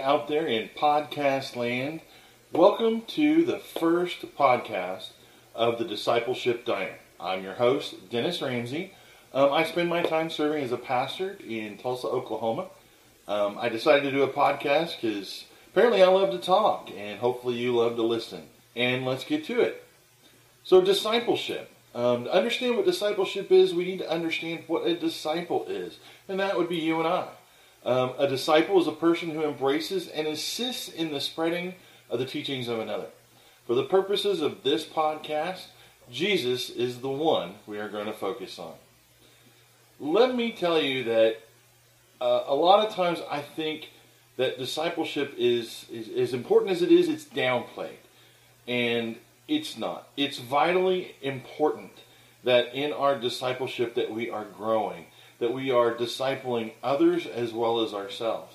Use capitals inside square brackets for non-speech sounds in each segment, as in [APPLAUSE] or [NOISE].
out there in podcast land. Welcome to the first podcast of the Discipleship Diner. I'm your host, Dennis Ramsey. Um, I spend my time serving as a pastor in Tulsa, Oklahoma. Um, I decided to do a podcast because apparently I love to talk, and hopefully you love to listen. And let's get to it. So, discipleship. Um, to understand what discipleship is, we need to understand what a disciple is, and that would be you and I. Um, a disciple is a person who embraces and assists in the spreading of the teachings of another. For the purposes of this podcast, Jesus is the one we are going to focus on. Let me tell you that uh, a lot of times I think that discipleship is, is as important as it is, it's downplayed. And it's not. It's vitally important that in our discipleship that we are growing, that we are discipling others as well as ourselves.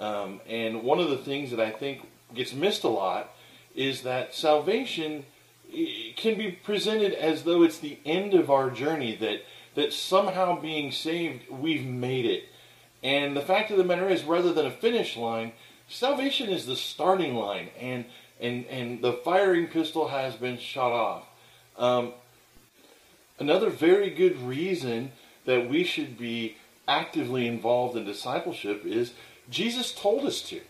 Um, and one of the things that I think gets missed a lot is that salvation can be presented as though it's the end of our journey, that, that somehow being saved, we've made it. And the fact of the matter is, rather than a finish line, salvation is the starting line, and, and, and the firing pistol has been shot off. Um, another very good reason that we should be actively involved in discipleship is Jesus told us to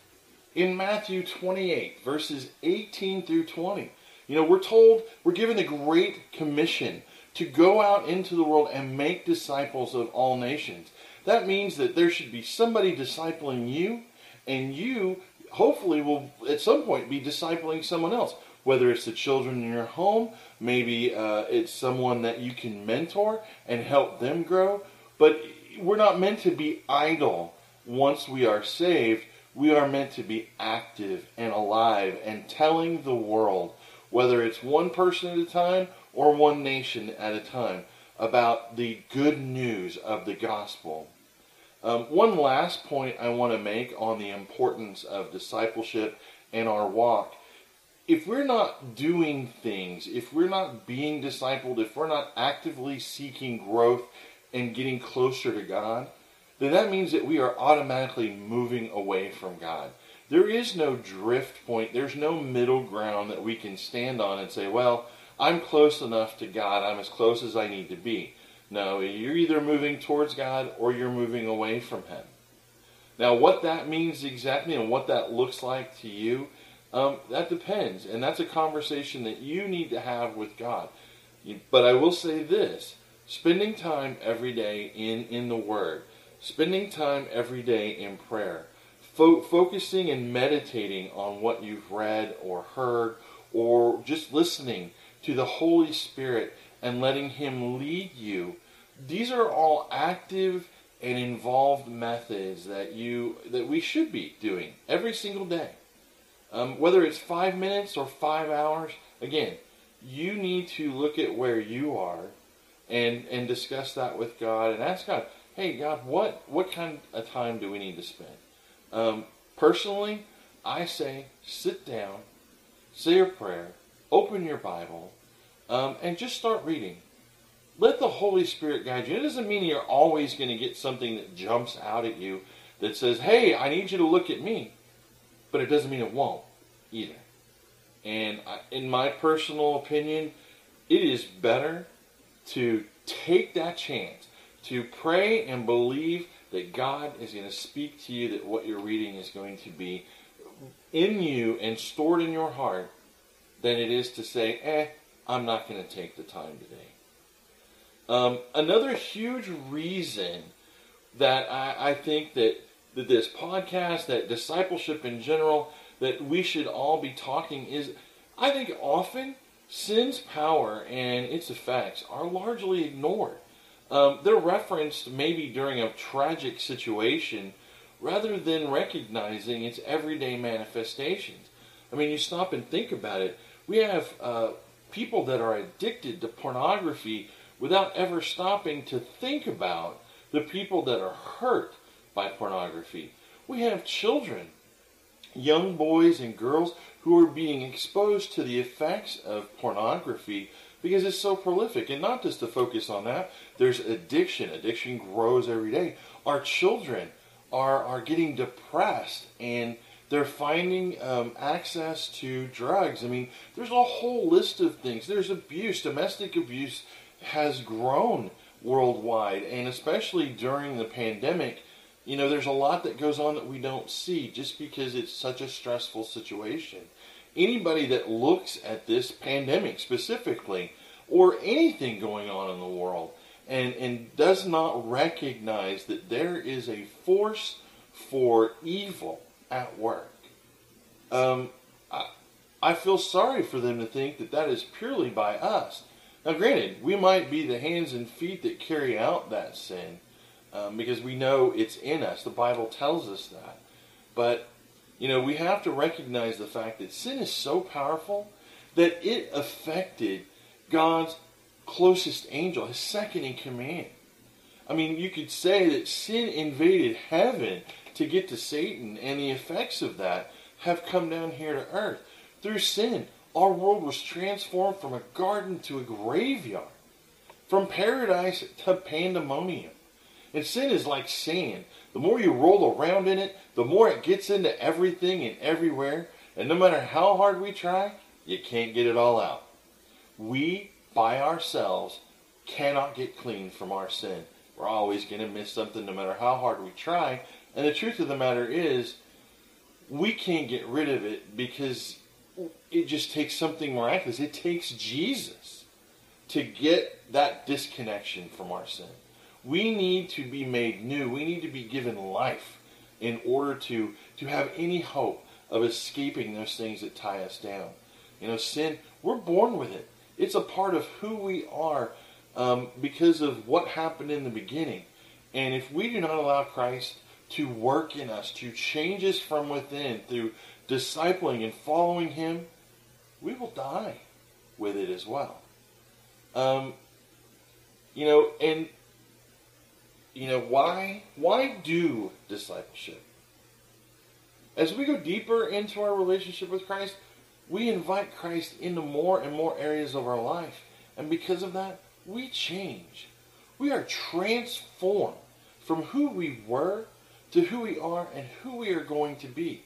in Matthew 28, verses 18 through 20. You know, we're told, we're given the Great Commission to go out into the world and make disciples of all nations. That means that there should be somebody discipling you, and you hopefully will at some point be discipling someone else. Whether it's the children in your home, maybe uh, it's someone that you can mentor and help them grow. But we're not meant to be idle once we are saved we are meant to be active and alive and telling the world, whether it's one person at a time or one nation at a time, about the good news of the gospel. Um, one last point I want to make on the importance of discipleship and our walk. If we're not doing things, if we're not being discipled, if we're not actively seeking growth and getting closer to God, then that means that we are automatically moving away from God. There is no drift point, there's no middle ground that we can stand on and say, well, I'm close enough to God, I'm as close as I need to be. No, you're either moving towards God or you're moving away from Him. Now, what that means exactly and what that looks like to you, um, that depends. And that's a conversation that you need to have with God. But I will say this spending time every day in, in the Word Spending time every day in prayer, fo- focusing and meditating on what you've read or heard, or just listening to the Holy Spirit and letting Him lead you. These are all active and involved methods that you that we should be doing every single day. Um, whether it's five minutes or five hours, again, you need to look at where you are and and discuss that with God and ask God, hey God, what what kind of time do we need to spend? Um, personally, I say sit down, say a prayer, open your Bible, um, and just start reading. Let the Holy Spirit guide you. It doesn't mean you're always going to get something that jumps out at you that says, "Hey, I need you to look at me," but it doesn't mean it won't either. And I, in my personal opinion, it is better to take that chance to pray and believe that God is going to speak to you, that what you're reading is going to be in you and stored in your heart, than it is to say, eh, I'm not going to take the time today. Um, another huge reason that I, I think that, that this podcast, that discipleship in general, that we should all be talking is, I think often sin's power and its effects are largely ignored. Um, they're referenced maybe during a tragic situation rather than recognizing its everyday manifestations. I mean, you stop and think about it. We have uh, people that are addicted to pornography without ever stopping to think about the people that are hurt by pornography. We have children, young boys and girls, who are being exposed to the effects of pornography because it's so prolific. And not just to focus on that, there's addiction. Addiction grows every day. Our children are, are getting depressed and They're finding um, access to drugs. I mean, there's a whole list of things. There's abuse. Domestic abuse has grown worldwide, and especially during the pandemic, you know, there's a lot that goes on that we don't see just because it's such a stressful situation. Anybody that looks at this pandemic specifically, or anything going on in the world, and, and does not recognize that there is a force for evil at work, um, I, I feel sorry for them to think that that is purely by us. Now, granted, we might be the hands and feet that carry out that sin um, because we know it's in us. The Bible tells us that. But, you know, we have to recognize the fact that sin is so powerful that it affected God's closest angel, his second in command. I mean, you could say that sin invaded heaven to get to Satan, and the effects of that have come down here to earth. Through sin, our world was transformed from a garden to a graveyard, from paradise to pandemonium. And sin is like sand. The more you roll around in it, the more it gets into everything and everywhere. And no matter how hard we try, you can't get it all out. We, by ourselves, cannot get clean from our sin. We're always going to miss something no matter how hard we try. And the truth of the matter is, we can't get rid of it because it just takes something miraculous. It takes Jesus to get that disconnection from our sin. We need to be made new. We need to be given life in order to, to have any hope of escaping those things that tie us down. You know, sin, we're born with it. It's a part of who we are um, because of what happened in the beginning. And if we do not allow Christ to work in us, to change us from within through discipling and following Him, we will die with it as well. Um, you know, and you know why? Why do discipleship? As we go deeper into our relationship with Christ, we invite Christ into more and more areas of our life, and because of that, we change. We are transformed from who we were to who we are and who we are going to be.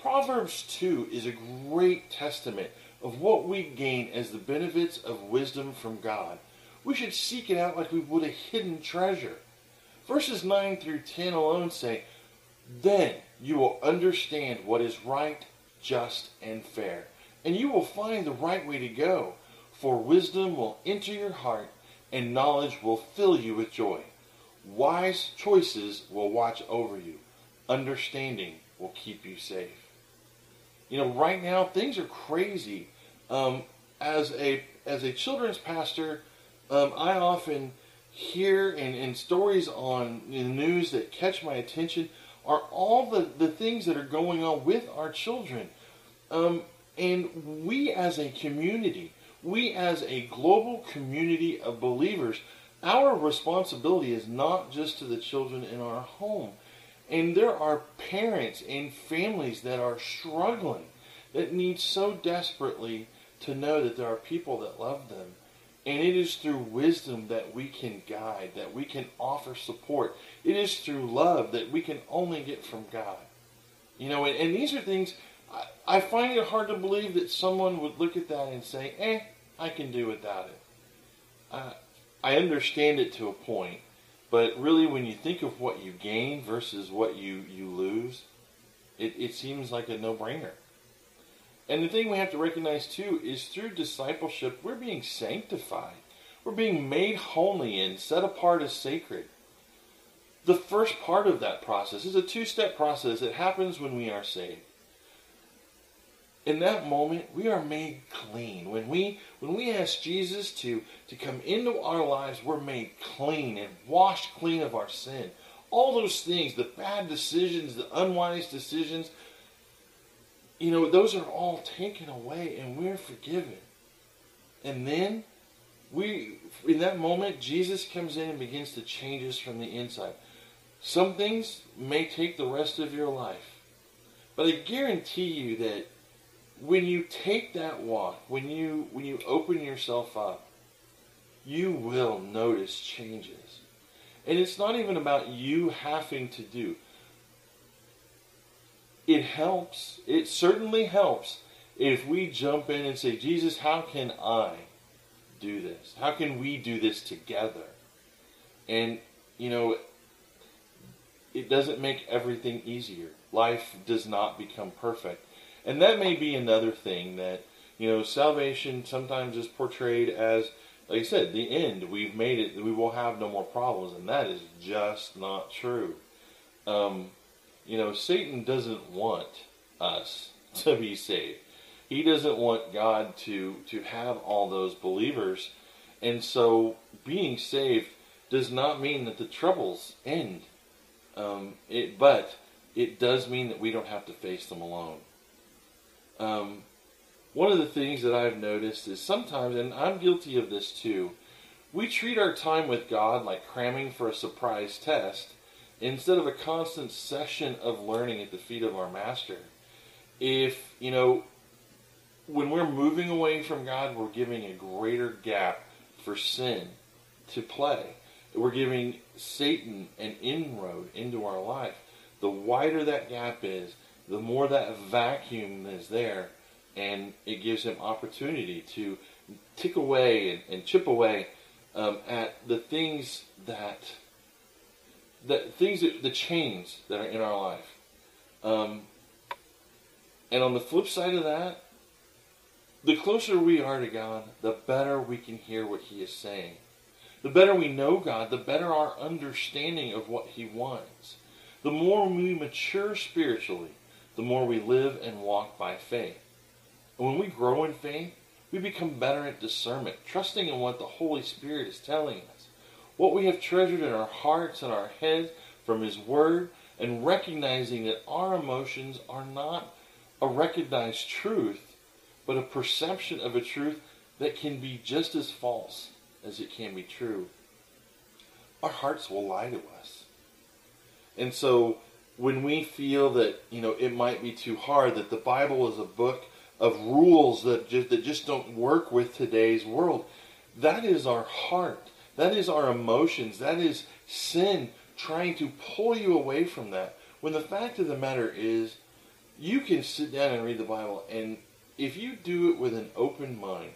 Proverbs 2 is a great testament of what we gain as the benefits of wisdom from God. We should seek it out like we would a hidden treasure. Verses 9 through 10 alone say, Then you will understand what is right, just, and fair, and you will find the right way to go, for wisdom will enter your heart, and knowledge will fill you with joy. Wise choices will watch over you. Understanding will keep you safe you know, right now things are crazy. Um, as a as a children's pastor, um, I often hear and, and stories on the news that catch my attention are all the, the things that are going on with our children. Um, and we as a community, we as a global community of believers, our responsibility is not just to the children in our home. And there are parents and families that are struggling, that need so desperately to know that there are people that love them. And it is through wisdom that we can guide, that we can offer support. It is through love that we can only get from God. You know, and, and these are things, I, I, find it hard to believe that someone would look at that and say, eh, I can do without it. Uh, I understand it to a point, but really, when you think of what you gain versus what you, you lose, it, it seems like a no brainer. And the thing we have to recognize too is through discipleship, we're being sanctified. We're being made holy and set apart as sacred. The first part of that process is a two step process. It happens when we are saved. In that moment, we are made clean. When we when we ask Jesus to, to come into our lives, we're made clean and washed clean of our sin. All those things, the bad decisions, the unwise decisions, you know, those are all taken away and we're forgiven. And then we in that moment Jesus comes in and begins to change us from the inside. Some things may take the rest of your life. But I guarantee you that when you take that walk, when you when you open yourself up, you will notice changes. And it's not even about you having to do. It helps. It certainly helps if we jump in and say, Jesus, how can I do this? How can we do this together? And, you know, it doesn't make everything easier. Life does not become perfect. And that may be another thing that, you know, salvation sometimes is portrayed as, like I said, the end. We've made it. We will have no more problems. And that is just not true. Um, you know, Satan doesn't want us [LAUGHS] to be saved. He doesn't want God to, to have all those believers. And so being saved does not mean that the troubles end. Um, it, but it does mean that we don't have to face them alone. Um, one of the things that I've noticed is sometimes, and I'm guilty of this too, we treat our time with God like cramming for a surprise test instead of a constant session of learning at the feet of our Master. If, you know, when we're moving away from God, we're giving a greater gap for sin to play. We're giving Satan an inroad into our life. The wider that gap is, the more that vacuum is there, and it gives him opportunity to tick away and, and chip away um, at the things that the things that the chains that are in our life. Um, and on the flip side of that, the closer we are to God, the better we can hear what He is saying. The better we know God, the better our understanding of what He wants. The more we mature spiritually, the more we live and walk by faith. And when we grow in faith, we become better at discernment, trusting in what the Holy Spirit is telling us what we have treasured in our hearts and our heads from His Word, and recognizing that our emotions are not a recognized truth, but a perception of a truth that can be just as false as it can be true. Our hearts will lie to us. And so when we feel that, you know, it might be too hard, that the Bible is a book of rules that just, that just don't work with today's world, that is our heart. That is our emotions. That is sin trying to pull you away from that. When the fact of the matter is, you can sit down and read the Bible, and if you do it with an open mind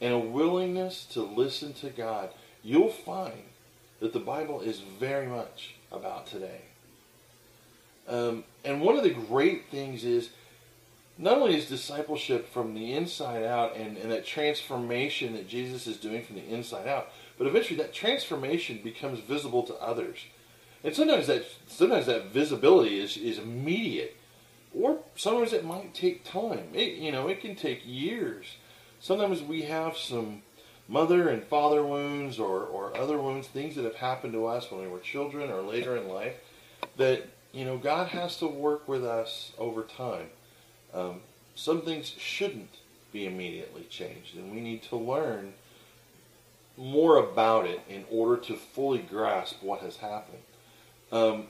and a willingness to listen to God, you'll find that the Bible is very much about today. Um, and one of the great things is not only is discipleship from the inside out and, and that transformation that Jesus is doing from the inside out, but eventually that transformation becomes visible to others. And sometimes that sometimes that visibility is, is immediate. Or sometimes it might take time. It you know, it can take years. Sometimes we have some mother and father wounds or, or other wounds, things that have happened to us when we were children or later in life, that, you know, God has to work with us over time. Um, some things shouldn't be immediately changed, and we need to learn more about it in order to fully grasp what has happened. Um,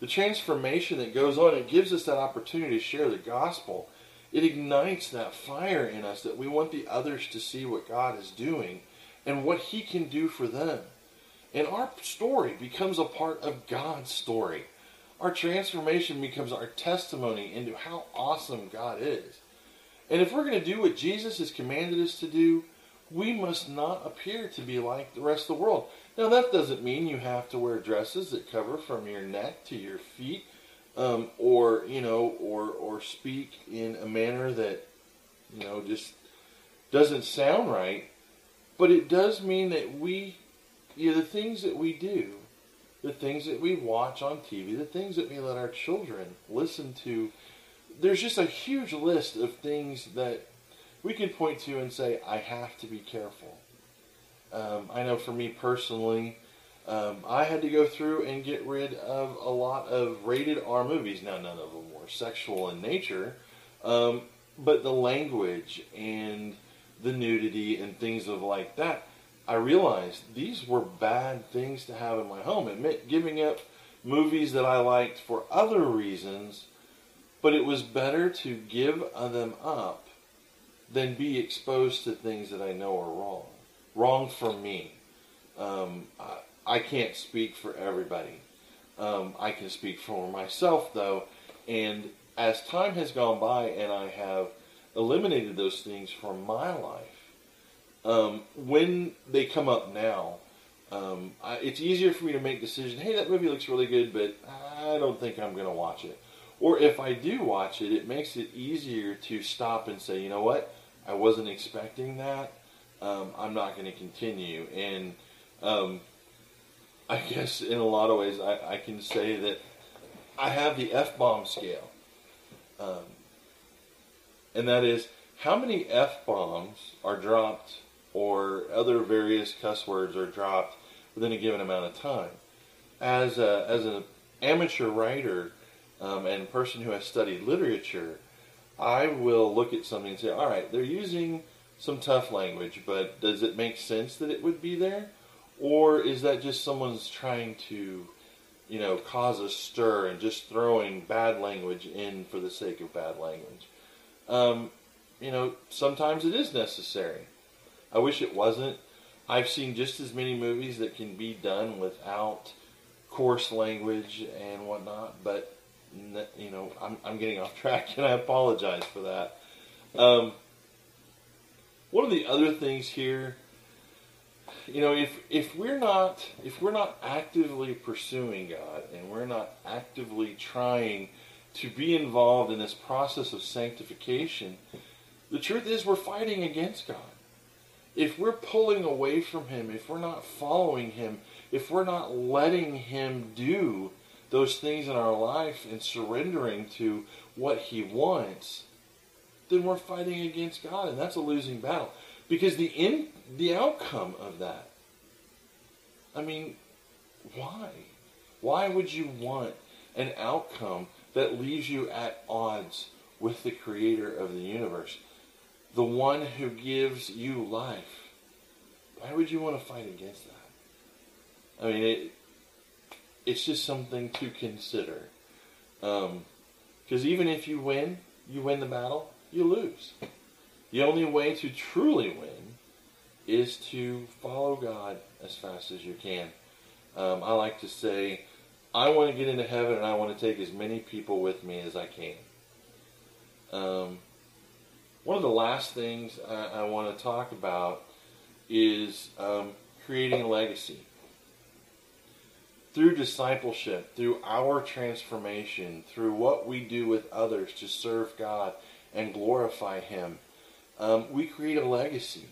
the transformation that goes on, it gives us that opportunity to share the gospel. It ignites that fire in us that we want the others to see what God is doing and what He can do for them. And our story becomes a part of God's story. Our transformation becomes our testimony into how awesome God is. And if we're going to do what Jesus has commanded us to do, we must not appear to be like the rest of the world. Now, that doesn't mean you have to wear dresses that cover from your neck to your feet, um, or you know, or or speak in a manner that you know just doesn't sound right. But it does mean that we, you know, the things that we do, the things that we watch on TV, the things that we let our children listen to. There's just a huge list of things that we can point to and say, I have to be careful. Um, I know for me personally, um, I had to go through and get rid of a lot of rated R movies. Now, none of them were sexual in nature, um, but the language and the nudity and things of like that, I realized these were bad things to have in my home. It meant giving up movies that I liked for other reasons, but it was better to give them up than be exposed to things that I know are wrong. Wrong for me. Um, I, I, can't speak for everybody. Um, I can speak for myself, though, and as time has gone by and I have eliminated those things from my life, um, when they come up now, um, I, it's easier for me to make decision. Hey, that movie looks really good, but I don't think I'm going to watch it. Or if I do watch it, it makes it easier to stop and say, you know what, I wasn't expecting that. Um, I'm not going to continue. And um, I guess in a lot of ways, I, I, can say that I have the F bomb scale. Um, and that is how many F bombs are dropped or other various cuss words are dropped within a given amount of time. As a, as an amateur writer um, and person who has studied literature, I will look at something and say, all right, they're using some tough language, but does it make sense that it would be there? Or is that just someone's trying to, you know, cause a stir and just throwing bad language in for the sake of bad language? Um, you know, sometimes it is necessary. I wish it wasn't. I've seen just as many movies that can be done without coarse language and whatnot, but you know, I'm, I'm getting off track, [LAUGHS] and I apologize for that. Um, one of the other things here, you know, if if we're not if we're not actively pursuing God and we're not actively trying to be involved in this process of sanctification, the truth is we're fighting against God if we're pulling away from Him, if we're not following Him, if we're not letting Him do those things in our life and surrendering to what He wants, then we're fighting against God, and that's a losing battle. Because the in, the outcome of that, I mean, why? Why would you want an outcome that leaves you at odds with the Creator of the universe? the one who gives you life. Why would you want to fight against that? I mean, it, it's just something to consider. Because um, even if you win, you win the battle, you lose. The only way to truly win is to follow God as fast as you can. Um, I like to say, I want to get into heaven and I want to take as many people with me as I can. Um, one of the last things I, I want to talk about is um, creating a legacy. Through discipleship, through our transformation, through what we do with others to serve God and glorify Him, um, we create a legacy.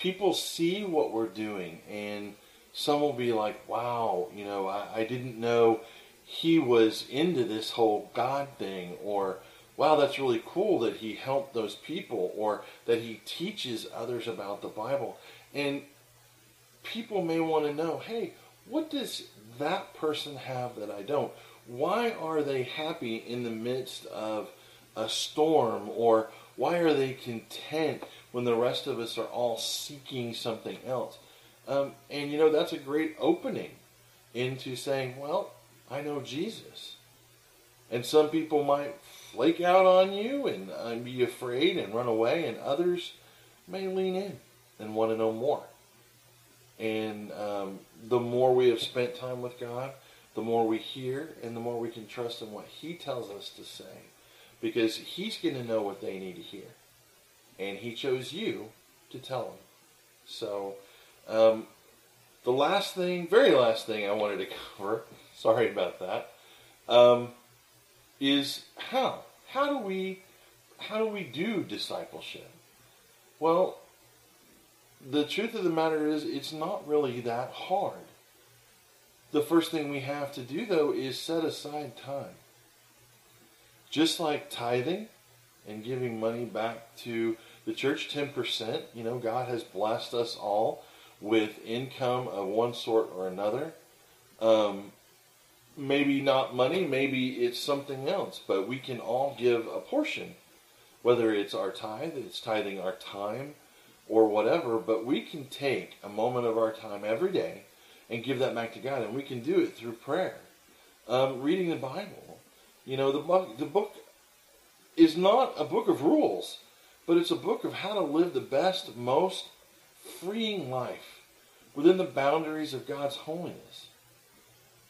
People see what we're doing, and some will be like, wow, you know, I, I didn't know he was into this whole God thing, or wow, that's really cool that he helped those people or that he teaches others about the Bible. And people may want to know, hey, what does that person have that I don't? Why are they happy in the midst of a storm? Or why are they content when the rest of us are all seeking something else? Um, and you know, that's a great opening into saying, well, I know Jesus. And some people might flake out on you and uh, be afraid and run away, and others may lean in and want to know more. And um, the more we have spent time with God, the more we hear and the more we can trust in what He tells us to say. Because He's going to know what they need to hear. And He chose you to tell them. So, um, the last thing, very last thing I wanted to [LAUGHS] cover, sorry about that, um, is how how do we how do we do discipleship? Well, the truth of the matter is it's not really that hard. The first thing we have to do though is set aside time. Just like tithing and giving money back to the church 10%, you know, God has blessed us all with income of one sort or another. Um, maybe not money, maybe it's something else, but we can all give a portion, whether it's our tithe, it's tithing our time, or whatever, but we can take a moment of our time every day and give that back to God, and we can do it through prayer, um, reading the Bible. You know, the book, the book is not a book of rules, but it's a book of how to live the best, most freeing life within the boundaries of God's holiness.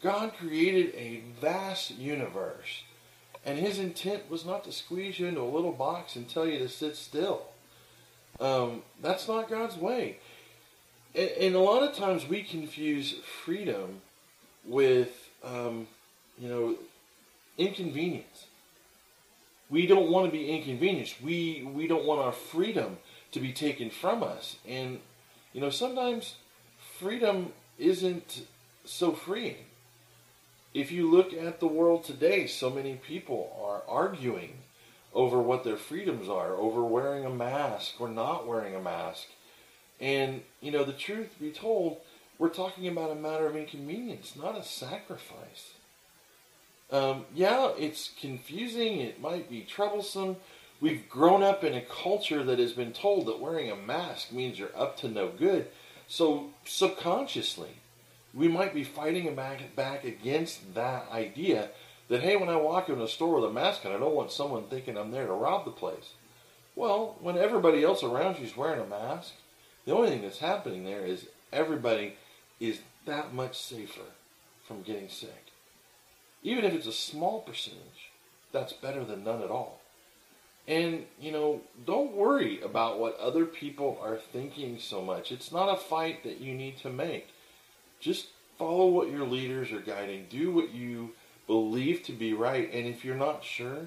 God created a vast universe, And his intent was not to squeeze you into a little box and tell you to sit still. Um, that's not God's way. And, and, a lot of times we confuse freedom with, um, you know, inconvenience. We don't want to be inconvenienced. We we don't want our freedom to be taken from us. And you know, sometimes freedom isn't so freeing. If you look at the world today, so many people are arguing over what their freedoms are, over wearing a mask or not wearing a mask. And, you know, the truth be told, we're talking about a matter of inconvenience, not a sacrifice. Um, yeah, it's confusing, it might be troublesome. We've grown up in a culture that has been told that wearing a mask means you're up to no good. So, subconsciously, we might be fighting back, back against that idea that, hey, when I walk in a store with a mask on, I don't want someone thinking I'm there to rob the place. Well, when everybody else around you is wearing a mask, the only thing that's happening there is everybody is that much safer from getting sick. Even if it's a small percentage, that's better than none at all. And, you know, don't worry about what other people are thinking so much. It's not a fight that you need to make. Just follow what your leaders are guiding. Do what you believe to be right. And if you're not sure,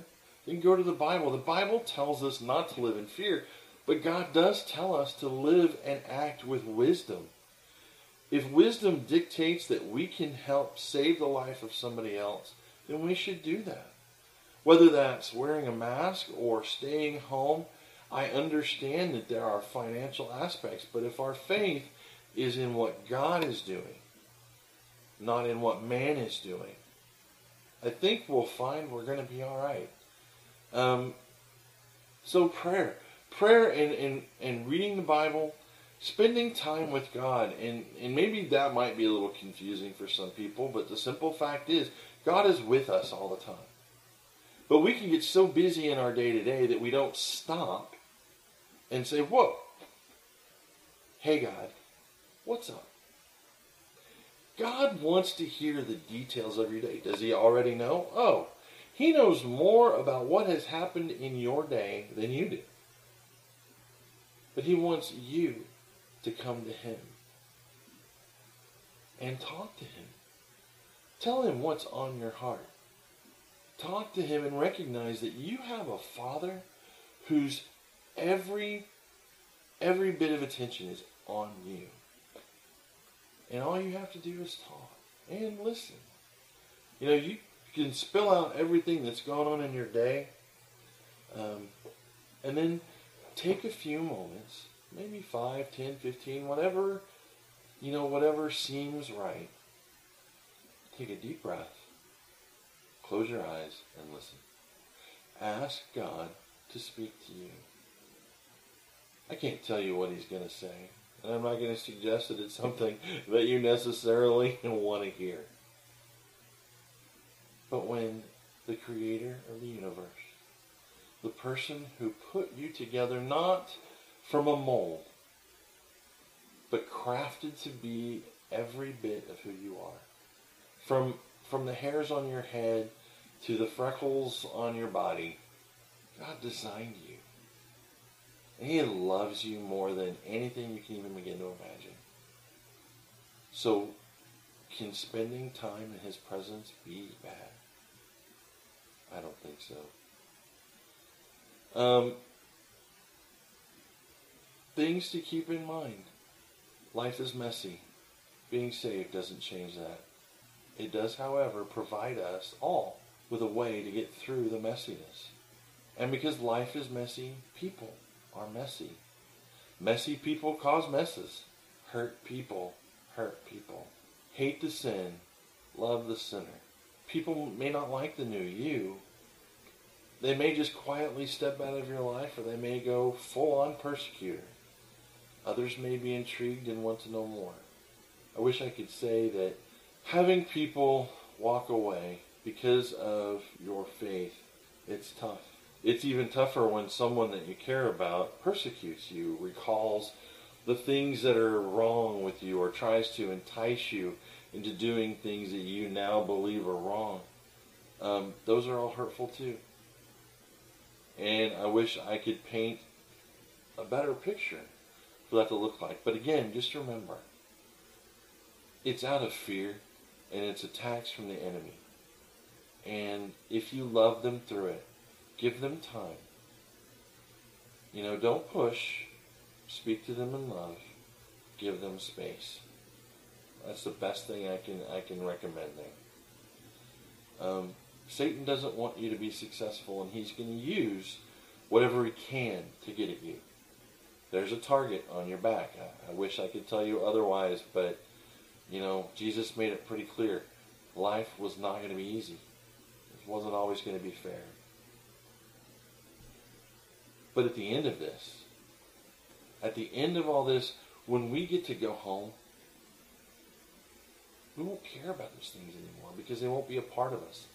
then go to the Bible. The Bible tells us not to live in fear, but God does tell us to live and act with wisdom. If wisdom dictates that we can help save the life of somebody else, then we should do that. Whether that's wearing a mask or staying home, I understand that there are financial aspects, but if our faith is in what God is doing, not in what man is doing, I think we'll find we're going to be all right. Um, so prayer, prayer and, and, and reading the Bible, spending time with God, and, and maybe that might be a little confusing for some people, but the simple fact is God is with us all the time. But we can get so busy in our day to day that we don't stop and say, Whoa, hey God, what's up? God wants to hear the details of your day. Does he already know? Oh, he knows more about what has happened in your day than you do. But he wants you to come to him and talk to him. Tell him what's on your heart. Talk to him and recognize that you have a father whose every every bit of attention is on you. And all you have to do is talk and listen. You know, you can spill out everything that's going on in your day, um, and then take a few moments, maybe 5, 10, 15, whatever, you know, whatever seems right. Take a deep breath, close your eyes, and listen. Ask God to speak to you. I can't tell you what He's going to say. And I'm not going to suggest that it's something [LAUGHS] that you necessarily [LAUGHS] want to hear. But when the creator of the universe, the person who put you together not from a mold, but crafted to be every bit of who you are, from, from the hairs on your head to the freckles on your body, God designed you. And he loves you more than anything you can even begin to imagine. So, can spending time in His presence be bad? I don't think so. Um, things to keep in mind. Life is messy. Being saved doesn't change that. It does, however, provide us all with a way to get through the messiness. And because life is messy, people are messy. Messy people cause messes. Hurt people hurt people. Hate the sin, love the sinner. People may not like the new you. They may just quietly step out of your life or they may go full on persecutor. Others may be intrigued and want to know more. I wish I could say that having people walk away because of your faith, it's tough. It's even tougher when someone that you care about persecutes you, recalls the things that are wrong with you, or tries to entice you into doing things that you now believe are wrong. um, those are all hurtful too. And I wish I could paint a better picture for that to look like. But again, just remember, it's out of fear and it's attacks from the enemy. And if you love them through it, give them time. You know, don't push. Speak to them in love. Give them space. That's the best thing I can I can recommend there. Um, Satan doesn't want you to be successful, and he's going to use whatever he can to get at you. There's a target on your back. I, I wish I could tell you otherwise, but you know, Jesus made it pretty clear. Life was not going to be easy. It wasn't always going to be fair. But at the end of this, at the end of all this, when we get to go home, we won't care about those things anymore because they won't be a part of us.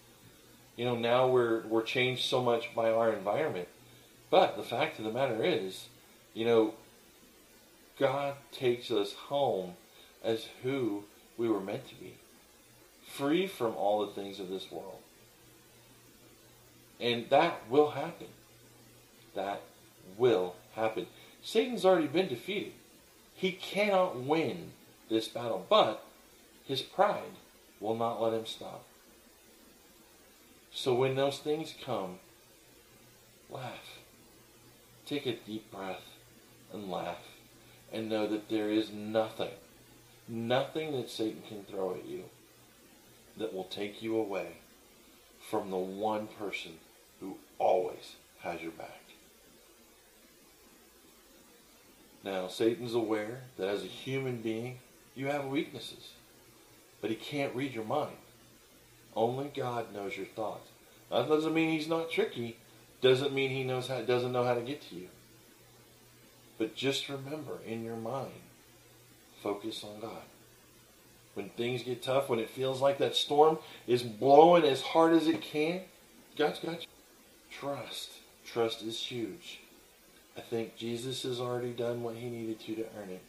You know, now we're we're changed so much by our environment. But the fact of the matter is, you know, God takes us home as who we were meant to be, free from all the things of this world. And that will happen. That will happen. Satan's already been defeated. He cannot win this battle, but his pride will not let him stop. So when those things come, laugh. Take a deep breath and laugh and know that there is nothing, nothing that Satan can throw at you that will take you away from the one person who always has your back. Now, Satan's aware that as a human being, you have weaknesses, but he can't read your mind. Only God knows your thoughts. That doesn't mean he's not tricky. Doesn't mean he knows how doesn't know how to get to you. But just remember in your mind, focus on God. When things get tough, when it feels like that storm is blowing as hard as it can, God's got you. Trust. Trust is huge. I think Jesus has already done what he needed to to earn it.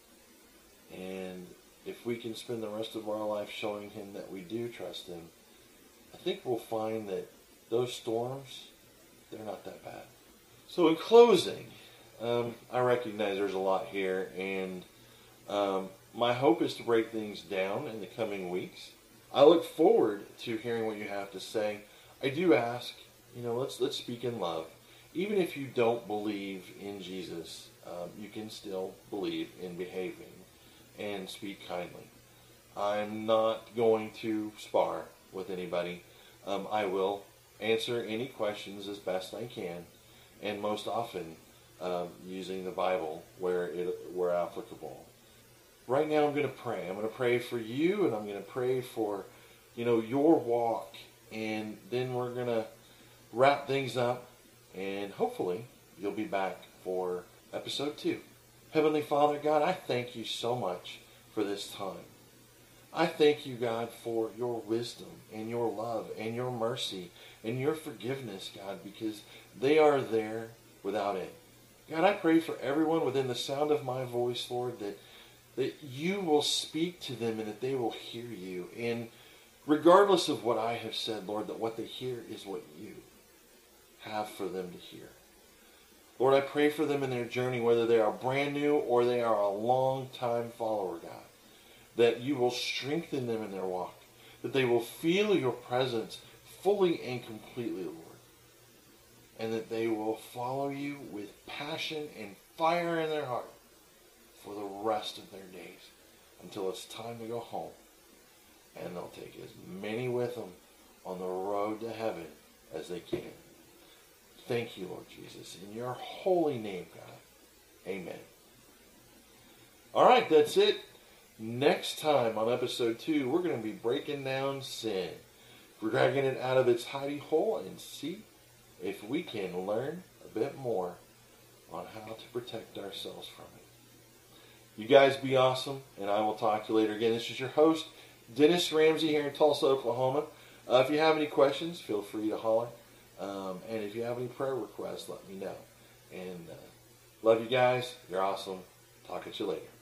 And if we can spend the rest of our life showing him that we do trust him, I think we'll find that those storms, they're not that bad. So in closing, um, I recognize there's a lot here, and um, my hope is to break things down in the coming weeks. I look forward to hearing what you have to say. I do ask, you know, let's let's speak in love. Even if you don't believe in Jesus, um, you can still believe in behaving and speak kindly. I'm not going to spar with anybody. Um, I will answer any questions as best I can, and most often um, using the Bible where it where applicable. Right now, I'm going to pray. I'm going to pray for you, and I'm going to pray for you know your walk, and then we're going to wrap things up, and hopefully you'll be back for episode two. Heavenly Father God, I thank you so much for this time. I thank you, God, for your wisdom and your love and your mercy and your forgiveness, God, because they are there without end. God, I pray for everyone within the sound of my voice, Lord, that, that you will speak to them and that they will hear you. And regardless of what I have said, Lord, that what they hear is what you have for them to hear. Lord, I pray for them in their journey, whether they are brand new or they are a long time follower, God, that you will strengthen them in their walk, that they will feel your presence fully and completely, Lord and that they will follow you with passion and fire in their heart for the rest of their days until it's time to go home. And they'll take as many with them on the road to heaven as they can. Thank you, Lord Jesus. In your holy name, God. Amen. All right, that's it. Next time on episode two, we're going to be breaking down sin. We're dragging it out of its hidey hole and see if we can learn a bit more on how to protect ourselves from it. You guys be awesome, and I will talk to you later. Again, this is your host, Dennis Ramsey here in Tulsa, Oklahoma. Uh, if you have any questions, feel free to holler. Um, and if you have any prayer requests, let me know. And uh, love you guys. You're awesome. Talk to you later.